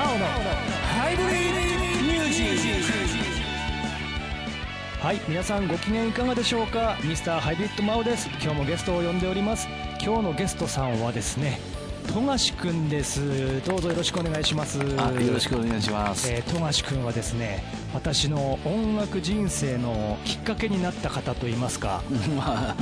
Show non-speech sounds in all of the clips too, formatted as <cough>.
マオのハイブリッドミュージック。はい皆さんご機嫌いかがでしょうか？ミスターハイブリッドマオです。今日もゲストを呼んでおります。今日のゲストさんはですね富樫くんです。どうぞよろしくお願いします。あよろしくお願いします、えー、富樫くんはですね私の音楽人生のきっかけになった方といいますか。<laughs> まあ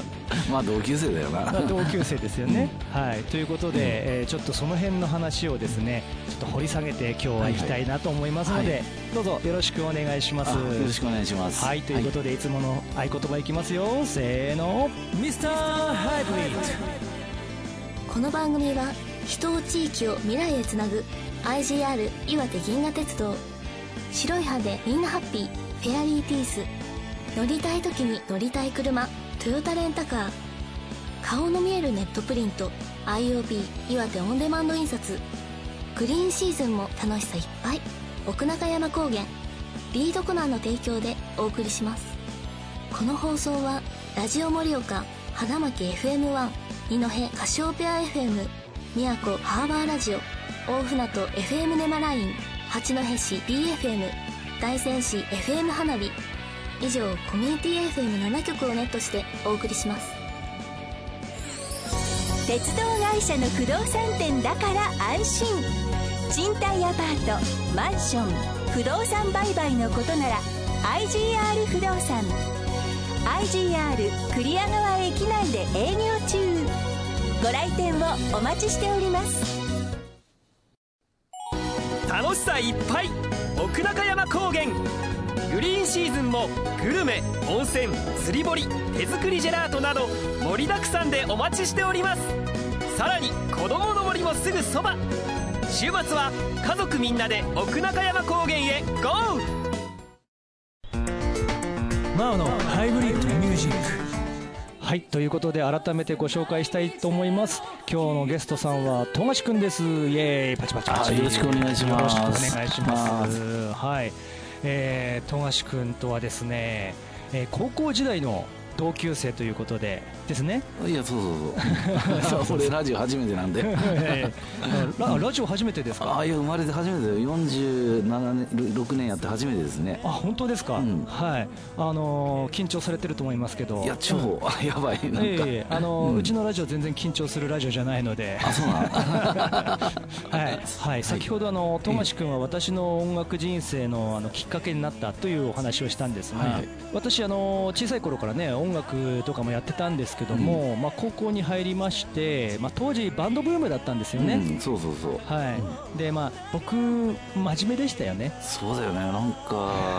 まあ同級生だよな。同級生ですよね、はい。ということで、えーちょっとその辺の話をですねちょっと掘り下げて今日は行きたいなと思いますので、はい。どうぞよろしくお願いします。あよろしくお願いします。はい。ということで、い、つもの合言葉いきますよ。せーの。ミスターハイブリッド。この番組は人を地域を未来へつなぐ IGR 岩手銀河鉄道白い歯でみんなハッピー。フェアリーピース。乗りたい時に乗りたい車。トヨタレンタカー。顔の見えるネットプリント。IOB 岩手オンデマンド印刷。グリーンシーズンも楽しさいっぱい。奥中山高原。リードコナーの提供でお送りします。この放送はラジオ盛岡花巻 FM1 二戸カシオペア FM 宮古ハーバーラジオ大船渡 FM ネマライン八戸市 BFM 大仙市 FM 花火。以上コミュニティ FM7 局をネットしてお送りします。鉄道会社の不動産店だから安心。賃貸アパートマンション不動産売買のことなら IGR 不動産。IGR 栗屋川駅内で営業中。ご来店をお待ちしております。しさいっぱい。奥中山高原。グリーンシーズンもグルメ温泉釣り堀手作りジェラートなど盛りだくさんでお待ちしております。さらに子供の森もすぐそば。週末は家族みんなで奥中山高原へゴー！マオのハイブリッドミュージック。はいということで改めてご紹介したいと思います。今日のゲストさんは富樫くんです。イエーイ。パチパチパチ。あよろしくお願いします。よろしくお願いします。はい。えー、富樫くんとはですね、えー高校時代の同級生ということでですね。いやそうそうそう。<laughs> 俺ラジオ初めてなんで。<laughs> えーララジオ初めてですか？あいや生まれて初めてだよ47年6年やって初めてですね。あ本当ですか、うん。はい。あのー緊張されてると思いますけど。いや超やばいなんか、ええあのーううんちのラジオ全然緊張するラジオじゃないので。あそうなの？<laughs> はい、はい、先ほどあの富樫君は私の音楽人生のあのきっかけになったというお話をしたんですが、はい。はい私あの小さい頃からね音楽とかもやってたんですけども、まあ高校に入りまして、まあ当時バンドブームだったんですよね。うん、そうそうそうはい、でまあ僕真面目でしたよね。そうだよねなんか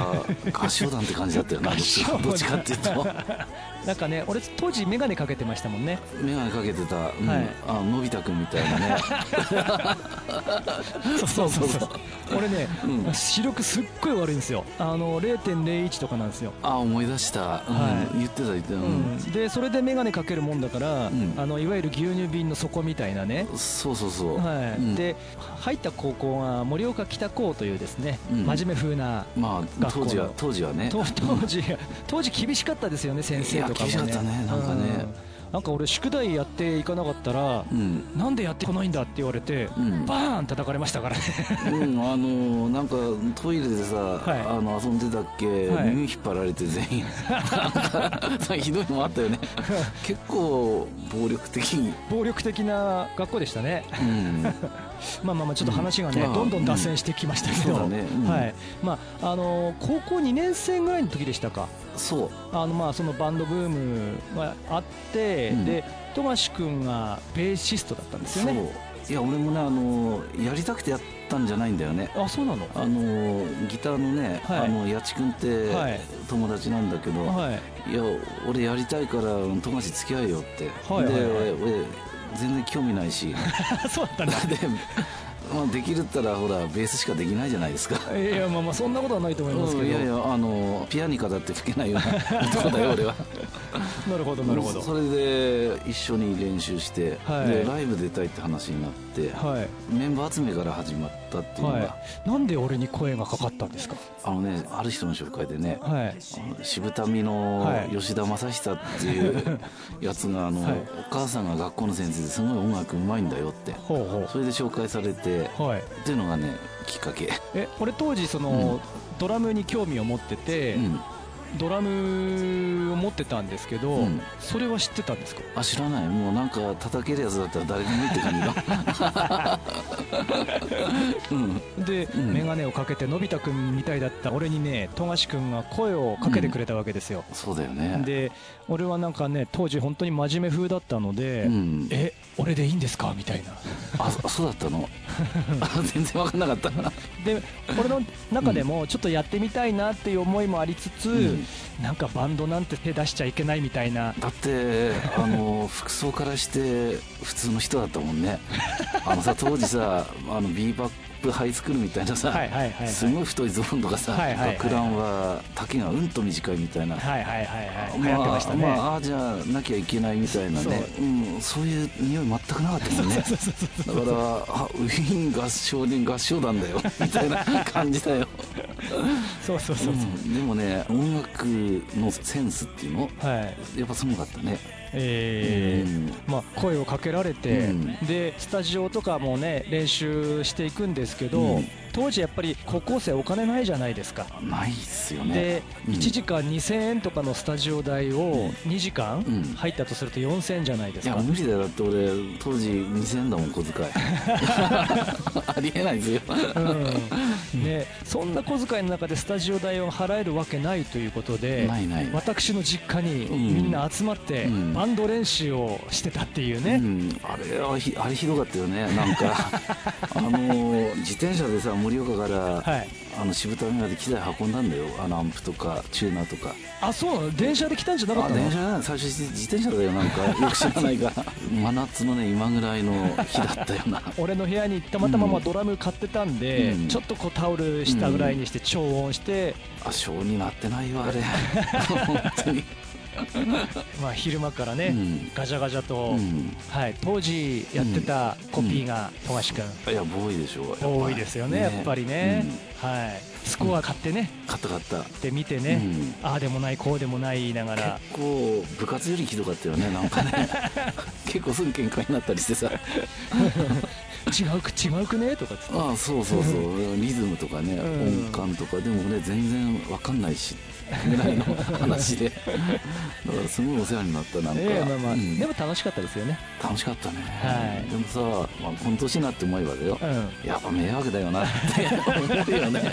合唱団って感じだったよなどっちかどっていうと。<laughs> なんかね俺当時眼鏡かけてましたもんね。眼鏡かけてた、うん。はい。あのび太くんみたいなね。<laughs> そうそうそう。俺ね、うん。視力すっごい悪いんですよ。あの0.01とかなんですよ。あ思い出した、うん。はい。言ってた言ってた、うん。うん、でそれで眼鏡かけるもんだから、ん。あのいわゆる牛乳瓶の底みたいなね、そうそうそう、はい。うん。で入った高校が盛岡北高というですね、うん。真面目風なまあ学校時は当時はね。と当時当時厳しかったですよね先生とかもね。厳しかったねなんかね。うんなんか俺宿題やっていかなかったら、うん。なんでやってこないんだって言われて、うん。バーン叩かれましたからね。うん、<laughs> あのなんかトイレでさ、い。あの遊んでたっけ、はい。耳引っ張られて全員。ひどいのもあったよね。<laughs> 結構暴力的に、暴力的な学校でしたね。うん、まあまあまあちょっと話がね、うんどんどん脱線してきましたけど、はい。まああの高校2年生ぐらいの時でしたか。そう。あのまあそのバンドブームがあって、うん。で富樫君がベーシストだったんですよそう。ねいや俺もねあのやりたくてやったんじゃないんだよね。あそうなの？あのギターのね、はい。あの八千君ってはい。友達なんだけど、はい。いや俺やりたいから富樫付き合えよって、はいはいはい。で俺全然興味ないし。<laughs> そうだったんだ。<laughs> で、まあ、できるったらほらベースしかできないじゃないですか。いやまあまあそんなことはないと思いますけど、うんいやいやあのピアニカだって吹けないような <laughs> 男だよ俺は。なるほどなるほど。それで一緒に練習して、はい。でライブ出たいって話になって、はい。メンバー集めから始まったっていうのが、はい。なんで俺に声がかかったんですか？あのねある人の紹介でね、はい。渋民のはい。吉田正久っていう <laughs> やつがあの、はい。お母さんが学校の先生ですごい音楽うまいんだよってほうほそれで紹介されてうはい。っていうのがねきっかけ、え俺当時その、ドラムに興味を持ってて、うん、ドラムを持ってたんですけど、うん。それは知ってたんですか？あ知らない。もうなんか叩けるやつだったら誰でもいいって感じだうん。で、ん。眼鏡をかけてのび太くんみたいだった俺にね富樫くんが声をかけてくれたわけですよ、そうだよね。で俺はなんかね当時本当に真面目風だったので、うん。え俺でいいんですか？みたいな。あそそうだったの？あ <laughs> 全然分かんなかった。で俺の中でもちょっとやってみたいなっていう思いもありつつ、ん。なんかバンドなんて手出しちゃいけないみたいな。だってあの服装からして普通の人だったもんね。あのさ当時さあのビーバップハイスクールみたいなさ、はいはいはいはい。すごい太いズボンとかさ、はいはいはい学ランは丈がうんと短いみたいな、はいはいはいはい。ましたね、まあ、まああじゃあなきゃいけないみたいなね。そう。うん、そういう匂い全くなかったもんね。だからあウィーン合唱連合唱団だよみたいな感じだよ、そうそうそうそう、うんでもね音楽のセンスっていうのはいやっぱすごかったねえまあ、声をかけられて、うん。でスタジオとかもね練習していくんですけど、うん当時やっぱり高校生お金ないじゃないですか、ないっすよね。でうん。1時間2000円とかのスタジオ代を2時間うん。入ったとすると4000円じゃないですか、いや無理だよ。だって俺当時2000円だもん小遣い。<laughs> ありえないですよ。うん。ね、そんな小遣いの中でスタジオ代を払えるわけないということでないない。私の実家にうん。みんな集まってうん。バンド練習をしてたっていうね、うん、あれはひあれひどかったよね。なんか <laughs> あの自転車でさ盛岡から、はい。あの渋谷まで機材運んだんだよ。あのアンプとかチューナーとか。あそうなの？電車で来たんじゃなかっあたの？電車じ最初自自転車だよなんか。<laughs> よく知らないから真夏のね今ぐらいの日だったよな。<laughs> 俺の部屋にたまたままあドラム買ってたんで、うん。ちょっとこうタオル下ぐらいにして超音して、あ性になってないわあれ。<laughs> 本当に <laughs> まあ、昼間からね、うん。ガチャガチャと、うん。はい、当時やってたコピーが富樫君、いやボーイでしょやっぱ。多いですよねやっぱりね、うんはい、スコア買ってね、買った買った。で見てね、うん。ああでもないこうでもない言いながら。結構部活よりひどかったよねなんかね。<laughs> 結構すぐ喧嘩になったりしてさ。<laughs> 違うく違うくね？とかつって。ああそうそうそう。<laughs> リズムとかね、うん。音感とか。でもね全然わかんないし。ぐらいの話で。だからすごいお世話になったなんか、ええまあまあ、うん。でも楽しかったですよね。楽しかったね、はい。でもさ、まあ、この年になって思えばだよ、うん。やっぱ迷惑だよなって思うよねなんか、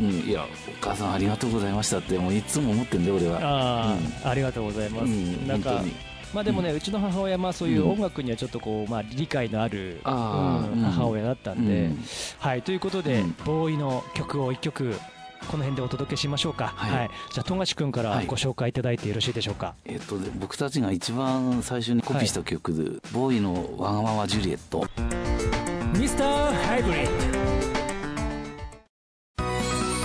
うん、いやお母さんありがとうございましたってもういつも思ってんだよ俺は。ああ、ありがとうございます、うんなんか本当に。まあでもね、うちの母親まあそういう音楽にはちょっとこう、まあ、理解のある、母親だったんで、うん。はいということで、うん。ボーイの曲を一曲この辺でお届けしましょうか。はい。じゃあ富樫君からはい。ご紹介いただいてよろしいでしょうか？えっと、で僕たちが一番最初にコピーした曲で、ボーイのわがままジュリエット。ミスターハイブリッ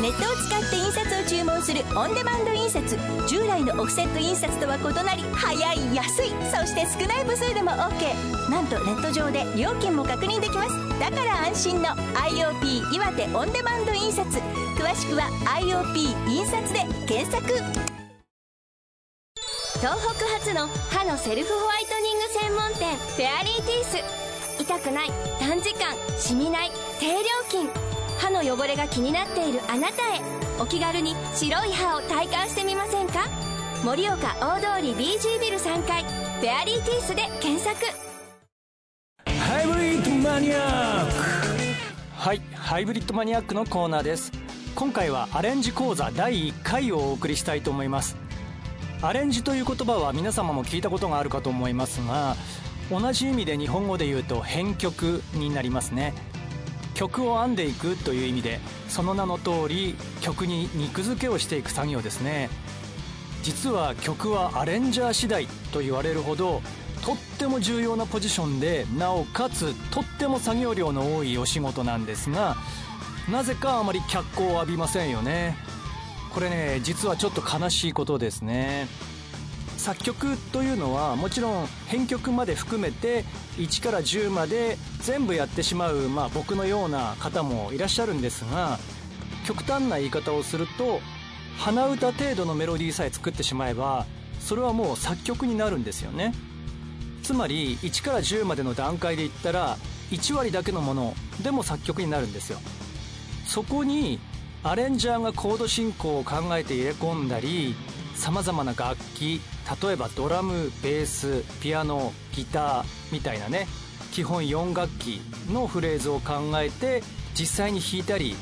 ネットを使って印刷を注文するオンデマンド印刷従来のオフセット印刷とは異なり早い安い。そして少ない部数でも OK なんとネット上で料金も確認できます。だから安心の IOP 岩手オンデマンド印刷詳しくは IOP 印刷で検索。東北初の歯のセルフホワイトニング専門店フェアリーティース。痛くない短時間シミない低料金。歯の汚れが気になっているあなたへ。お気軽に白い歯を体感してみませんか？盛岡大通り BG ビル3階フェアリーティースで検索。ハイブリッドマニアック。はいハイブリッドマニアックのコーナーです。今回はアレンジ講座第1回をお送りしたいと思います。アレンジという言葉は皆様も聞いたことがあるかと思いますが同じ意味で日本語で言うと編曲になりますね曲を編んでいくという意味でその名の通り曲に肉付けをしていく作業ですね。実は曲はアレンジャー次第と言われるほどとっても重要なポジションでなおかつとっても作業量の多いお仕事なんですがなぜかあまり脚光を浴びませんよね。これね実はちょっと悲しいことですね。作曲というのはもちろん編曲まで含めて1から10まで全部やってしまう、まあ、僕のような方もいらっしゃるんですが極端な言い方をすると鼻歌程度のメロディーさえ作ってしまえばそれはもう作曲になるんですよね。つまり1から10までの段階で言ったら1割だけのものでも作曲になるんですよ。そこにアレンジャーがコード進行を考えて入れ込んだりさまざまな楽器例えばドラムベースピアノギターみたいなね基本4楽器のフレーズを考えて実際に弾いたり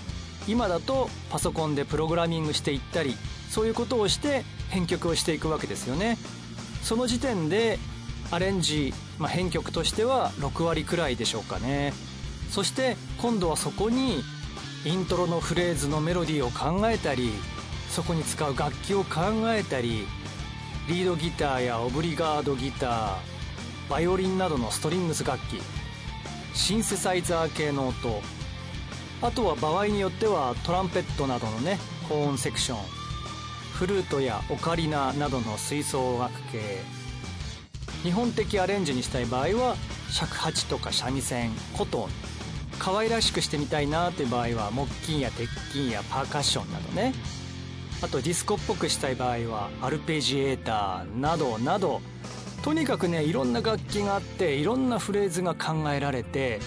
今だとパソコンでプログラミングしていったりそういうことをして編曲をしていくわけですよね。その時点でアレンジ、まあ、編曲としては6割くらいでしょうかね。そして今度はそこにイントロのフレーズのメロディーを考えたりそこに使う楽器を考えたりリードギターやオブリガードギターバイオリンなどのストリングス楽器シンセサイザー系の音あとは場合によってはトランペットなどのね高音セクションフルートやオカリナなどの吹奏楽系。日本的アレンジにしたい場合は尺八とか三味線琴可愛らしくしてみたいなという場合は木琴や鉄琴やパーカッションなどね。あとディスコっぽくしたい場合はアルペジエーターなどなどとにかくねいろんな楽器があっていろんなフレーズが考えられて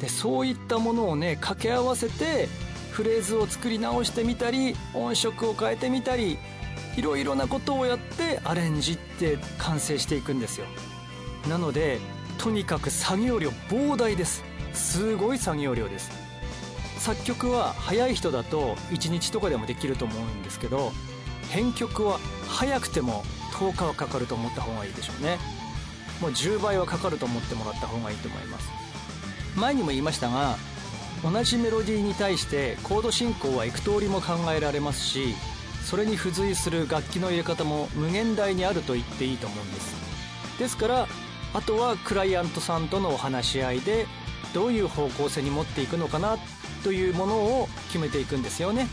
でそういったものをね掛け合わせてフレーズを作り直してみたり音色を変えてみたりいろいろなことをやってアレンジって完成していくんですよ。なのでとにかく作業量膨大です。すごい作業量です。作曲は早い人だと1日とかでもできると思うんですけど編曲は早くても10日はかかると思った方がいいでしょうね。もう10倍はかかると思ってもらった方がいいと思います。前にも言いましたが同じメロディーに対してコード進行は幾通りも考えられますしそれに付随する楽器の入れ方も無限大にあると言っていいと思うんです。ですからあとはクライアントさんとのお話し合いでどういう方向性に持っていくのかなというものを決めていくんですよね。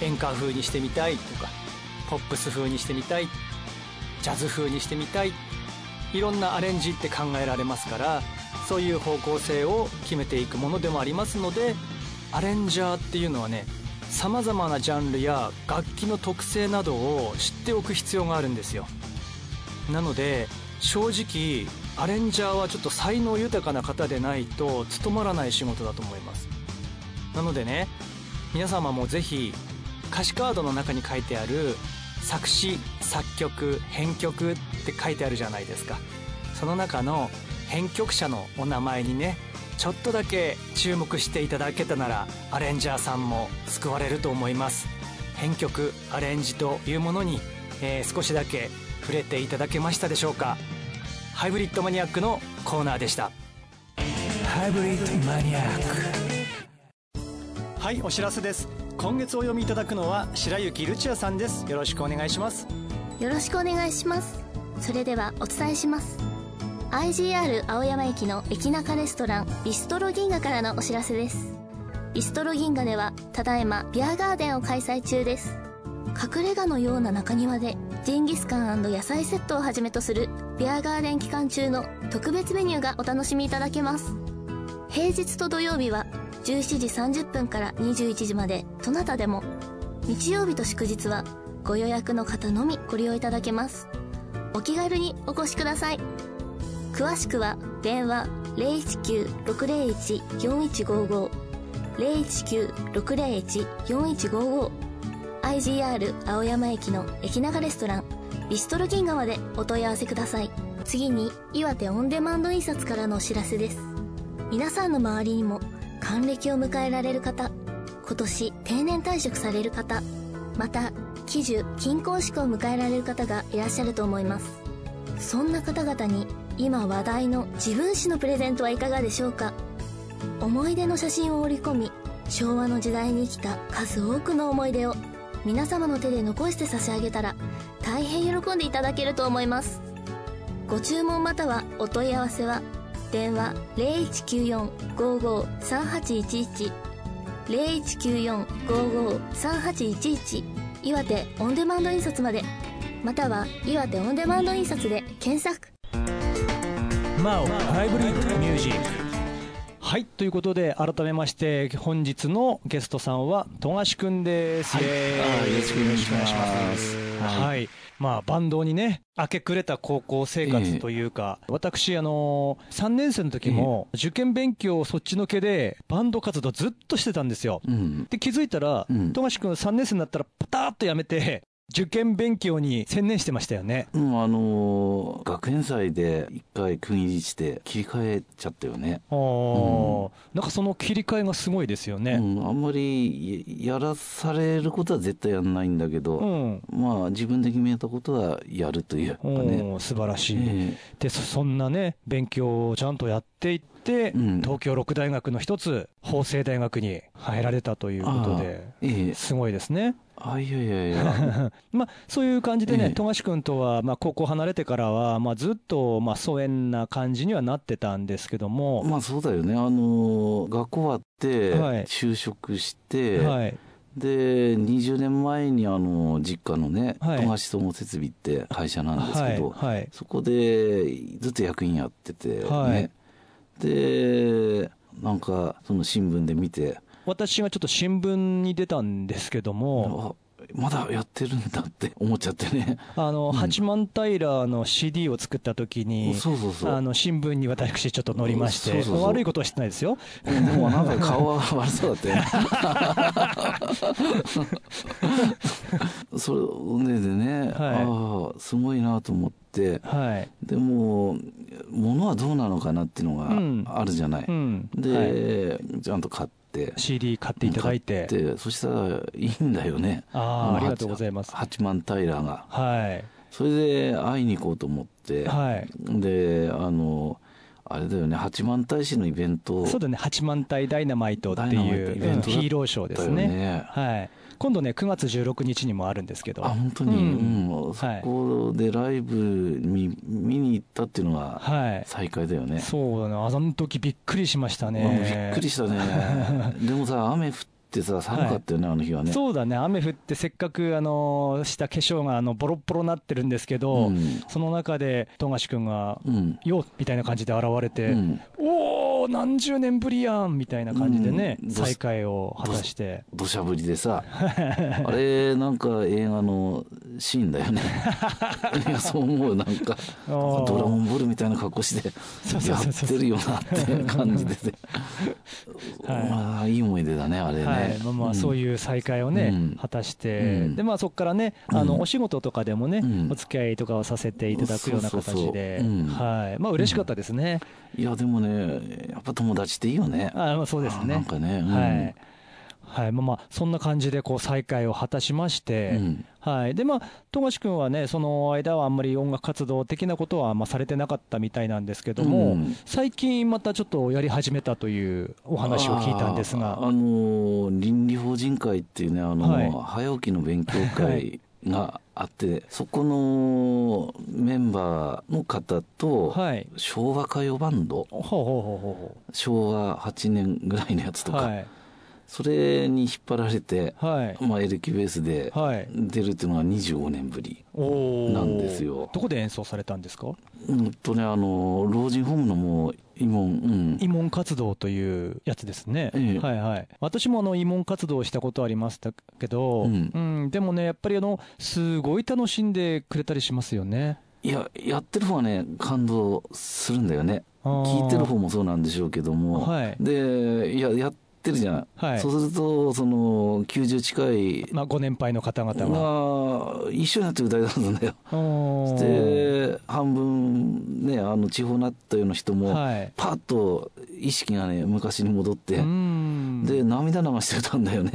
演歌風にしてみたいとかポップス風にしてみたいジャズ風にしてみたいいろんなアレンジって考えられますからそういう方向性を決めていくものでもありますのでアレンジャーっていうのはねさまざまなジャンルや楽器の特性などを知っておく必要があるんですよ。なので正直アレンジャーはちょっと才能豊かな方でないと務まらない仕事だと思います。なのでね皆様もぜひ歌詞カードの中に書いてある作詞作曲編曲って書いてあるじゃないですか。その中の編曲者のお名前にねちょっとだけ注目していただけたならアレンジャーさんも救われると思います。編曲アレンジというものに、えー、少しだけ触れていただけましたでしょうか。ハイブリッドマニアックのコーナーでした。ハイブリッドマニアック。はいお知らせです。今月お読みいただくのは白雪ルチアさんです。よろしくお願いします。よろしくお願いします。それではお伝えします。IGR 青山駅の駅中レストランビストロ銀河からのお知らせです。ビストロ銀河ではただいまビアガーデンを開催中です。隠れ家のような中庭でジンギスカン野菜セットをはじめとするビアガーデン期間中の特別メニューがお楽しみいただけます。平日と土曜日は17時30分から21時までどなたでも。日曜日と祝日はご予約の方のみご利用いただけます。お気軽にお越しください。詳しくは電話019-601-4155 019-601-4155 IGR 青山駅の駅長レストランビストロ銀河までお問い合わせください。次に岩手オンデマンド印刷からのお知らせです。皆さんの周りにも還暦を迎えられる方今年定年退職される方また喜寿金婚式を迎えられる方がいらっしゃると思います。そんな方々に今話題の自分史のプレゼントはいかがでしょうか？思い出の写真を織り込み昭和の時代に生きた数多くの思い出を皆様の手で残して差し上げたら大変喜んでいただけると思います。ご注文またはお問い合わせは電話0194-55-3811 0194-55-3811岩手オンデマンド印刷まで。または岩手オンデマンド印刷で検索。マオハはいということで改めまして本日のゲストさんは富樫くんです、はい。よろしくお願いします。はい、はい。まあバンドにね明け暮れた高校生活というか、私あの3年生の時も受験勉強そっちのけでバンド活動ずっとしてたんですよ、うん。で気づいたらうん。富樫くん3年生になったらパターッとやめて受験勉強に専念してましたよね。うん、あのー学園祭で一回区切りして切り替えちゃったよね、あー。なんかその切り替えがすごいですよね。うん、あんまりややらされることは絶対やんないんだけど、うん。まあ自分で決めたことはやるというかね、素晴らしい、え。でそそんなね勉強をちゃんとやっていって、うん。東京六大学の一つ法政大学に入られたということでえええ。すごいですね。あいやいやいや。<laughs> まあ、そういう感じでね、ええ。富樫君とは、まあ、高校離れてからは、まあ、ずっと、まあ、疎遠な感じにはなってたんですけども、まあそうだよね。あのー学校終わってはい。就職して、はい、で20年前にあの実家のねはい。富樫総合設備って会社なんですけど、はい、はい、そこでずっと役員やっててね、はいでなんかその新聞で見て。私がちょっと新聞に出たんですけども、あまだやってるんだって思っちゃってね。<laughs> あの、うん。八幡平の CD を作った時に、そうそうそう。あの新聞に私ちょっと載りまして、そうそうそう。悪いことはしてないですよ。うんでもなんか顔は悪そうだったよねそれででね、ああすごいなと思って。はい。でも物はどうなのかなっていうのうん。があるじゃない、うん。はい。で、ちゃんと買って、CD 買っていただいて。てそしたらいいんだよね。のああ、ありがとうございます。八幡平が。はい。それで会いに行こうと思って、はい。で、あの、あれだよね、八幡平市のイベントそうだね、八幡平ダイナマイトっていうヒーローショーですね。はい。今度ね、9月16日にもあるんですけど。あ、本当に、ううんん、そこでライブ見見に行ったっていうのがはい。再会だよね。そうだね、あの時びっくりしましたうんびね。っくりしたね。<laughs> でもさ、雨降ってさ、寒かったよね、あの日はね。そうだね、雨降ってせっかくあのした化粧があのボロッボロになってるんですけど、うんその中で富樫君が、うん。よみたいな感じで現れて、うんおお、何十年ぶりやんみたいな感じでね、うん再会を果たして、土砂降りでさ <laughs> あれなんか映画のシーンだよね。<laughs> いやそう思うなんか。ドラゴンボールみたいな格好してやってるよなっていう感じでね。<laughs> はい。まあいい思い出だねあれね、はい。まあまあ、そうういう再会をね、うん果たして、うん。でまあ、そこからね、あのうん。お仕事とかでもね、うん。お付き合いとかをさせていただくようなそうそうそう。形で、うん。はい。まあ嬉しかったですね、んいやでもねやっぱ友達っていいよね。あまあそうですね。あなんかねうん。はい。はい。まあ、まあそんな感じでこう再会を果たしまして、うん。はい。でまあ、富樫君はね、その間はあんまり音楽活動的なことはまあされてなかったみたいなんですけども、うん。最近またちょっとやり始めたというお話を聞いたんですあが、ーあの倫理法人会っていうねあの、はい。早起きの勉強会があって、そこのメンバーの方と、はい、昭和歌謡バンド。昭和8年ぐらいのやつとか、うはい、それに引っ張られて、はい、まあ、エレキベースではい、出るっていうのが25年ぶり、なんですよ。どこで演奏されたんですか？うんとねあの老人ホームのもう慰問、うん、慰問活動というやつですね、ええ。はいはい、私もあの慰問活動をしたことありましたけど、ううん。んでもね、やっぱりあのすごい楽しんでくれたりしますよね。いややってる方はね感動するんだよね。聞いてる方もそうなんでしょうけども、はい。でいややってるじゃん、はい。そうするとその90近いまあ、ご年配の方々が。が一緒になって歌い出すんだよ。で半分ねあの地方になったような人も、はい。パッと意識がね昔に戻って、うん。で涙流してたんだよね、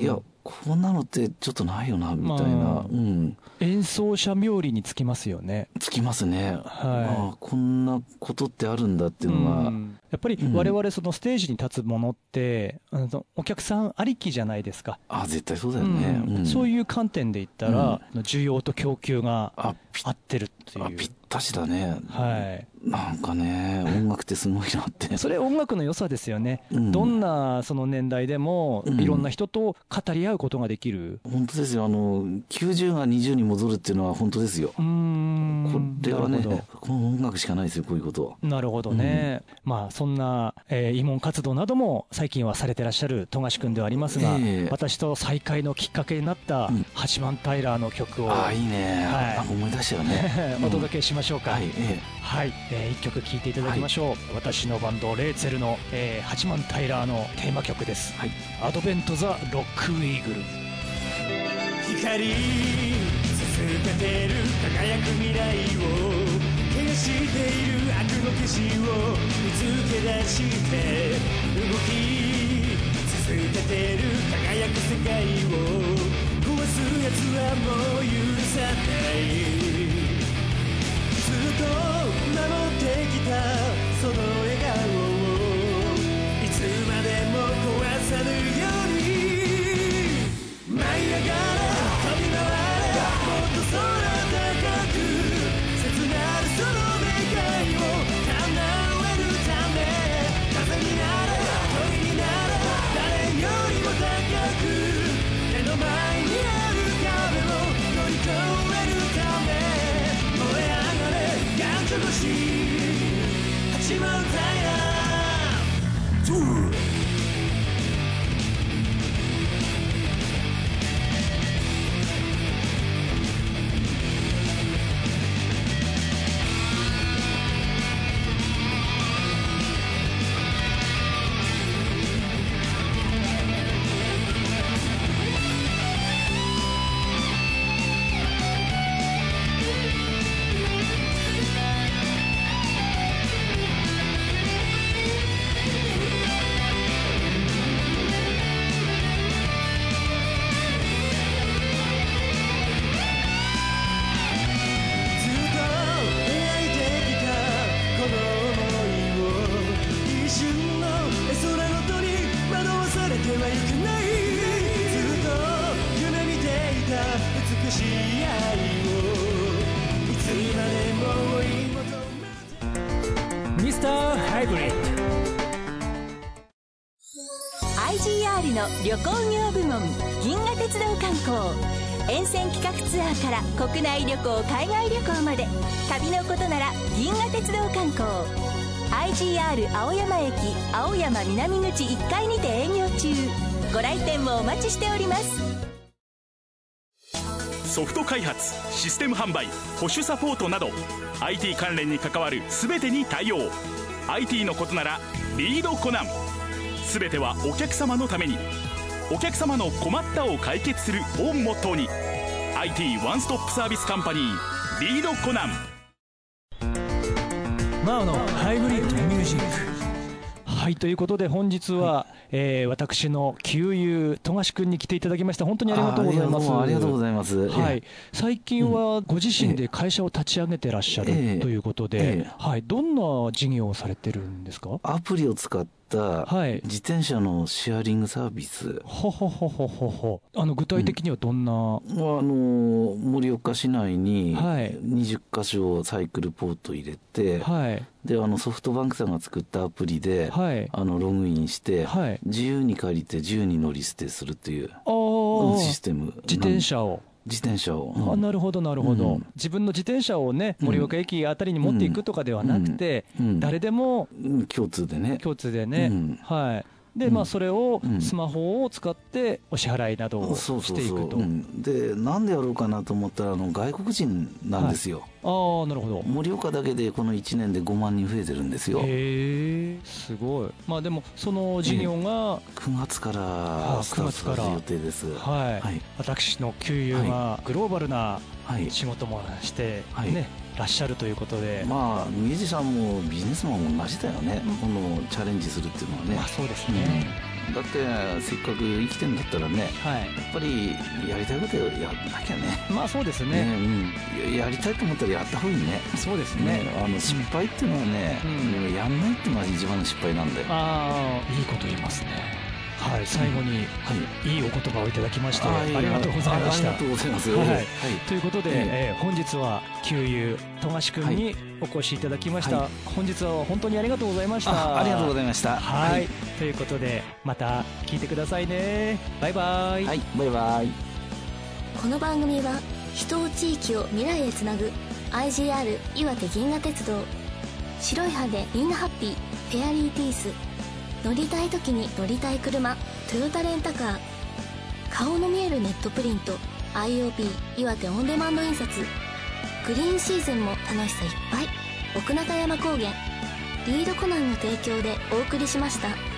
いやこんなのってちょっとないよなみたいな、まあ。うん演奏者冥利につきますよね。つきますね、ああこんなことってあるんだっていうのが、うんやっぱりうん我々そのステージに立つものって、あのお客さんありきじゃないですか。あ絶対そうだよね、うんうんそういう観点で言ったら、需要と供給が合ってるっていう。あぴったちだね。はい。なんかね、音楽ってすごいなって。<laughs> それ音楽の良さですよね。うんどんなその年代でも、うんいろんな人と語り合うことができる。本当ですよ。あの、90が20に戻るっていうのは本当ですよ。うーん。これはね、この音楽しかないですよ、こういうこと。ど。なるほどね。まあ、そんな、えー、慰問活動なども最近はされてらっしゃる富樫君ではありますが、ええ。私と再会のきっかけになったうん。八幡平の曲を、ああ、いいね。はい。あ思い出したよね。<laughs> お届けしましょうか。はい、えはい、えー一曲聴いていただきましょう、私のバンドレーツェルの、えー、八幡平のテーマ曲です、はい。アドベント・ザ・ロック・イーグル。光り続けてる輝く未来をしている悪の消しを見つけ出して動き続けてる輝く世界をターハイブリッド IGR の旅行業部門銀河鉄道観光沿線企画ツアーから国内旅行海外旅行まで旅のことなら銀河鉄道観光 IGR 青山駅青山南口1階にて営業中。ご来店もお待ちしております。ソフト開発システム販売保守サポートなど IT 関連に関わる全てに対応。IT のことならリードコナン。全てはお客様のために。お客様の困ったを解決するをモットーに IT ワンストップサービスカンパニーリードコナン。マオのハイブリッドミュージック。はいということで本日は、えー私の旧友富樫君に来ていただきました。本当にありがとうございます。あありがとうございます。はい、最近はご自身で会社を立ち上げてらっしゃるええ。ということで、ええ。はい、どんな事業をされてるんですか？アプリを使ったはい。自転車のシェアリングサービス。ほほほほほほ。あの具体的にはどんな、あの盛岡市内にはい。20箇所サイクルポート入れて、はい。であのソフトバンクさんが作ったアプリで、はい。あのログインして、はい。自由に借りて自由に乗り捨てするっていうシステム自転車を、自転車を、あなるほどなるほど、うん。自分の自転車をねうん。盛岡駅あたりに持っていくとかではなくて、誰でもうん。共通でね。共通でね、うん。はいで、うん。まあそれをうん。スマホを使ってお支払いなどをしていくと、うん。でなんでやろうかなと思ったらあの外国人なんですよ、ああなるほど。盛岡だけでこの1年で5万人増えてるんですよ。へえすごい。まあでもその事業が、9月かあらスタート9月から。させる予定です。はい、はい。私の給油がグローバルなはい。仕事もして、はい。ねらっしゃるということで、まあミュージシャンもビジネスマンも同じだよね、このチャレンジするっていうのはね。まあそうですね、うん。だってせっかく生きてんだったらねはい。やっぱりやりたいことやんなきゃね。まあそうですね。ねうん、ややりたいと思ったらやった方がいいね。そうですね。ねあの失敗っていうのはね、うん。やんないっていうのが一番の失敗なんだよ、ああいいことはい、最後に、い、いお言葉をいただきましてありがとうございました。ありがとうございます、はい。はい。ということで、えー本日は旧友富樫君にお越しいただきました、はい。本日は本当にありがとうございました。あありがとうございました。はい、ということでまた聞いてくださいね。バイバイ、はい。バイバイ。この番組は人を地域を未来へつなぐ IGR 岩手銀河鉄道白い歯でみんなハッピーフェアリーピース乗りたい時に乗りたい車トヨタレンタカー。顔の見えるネットプリント IOP 岩手オンデマンド印刷。グリーンシーズンも楽しさいっぱい。奥中山高原。リードコナンの提供でお送りしました。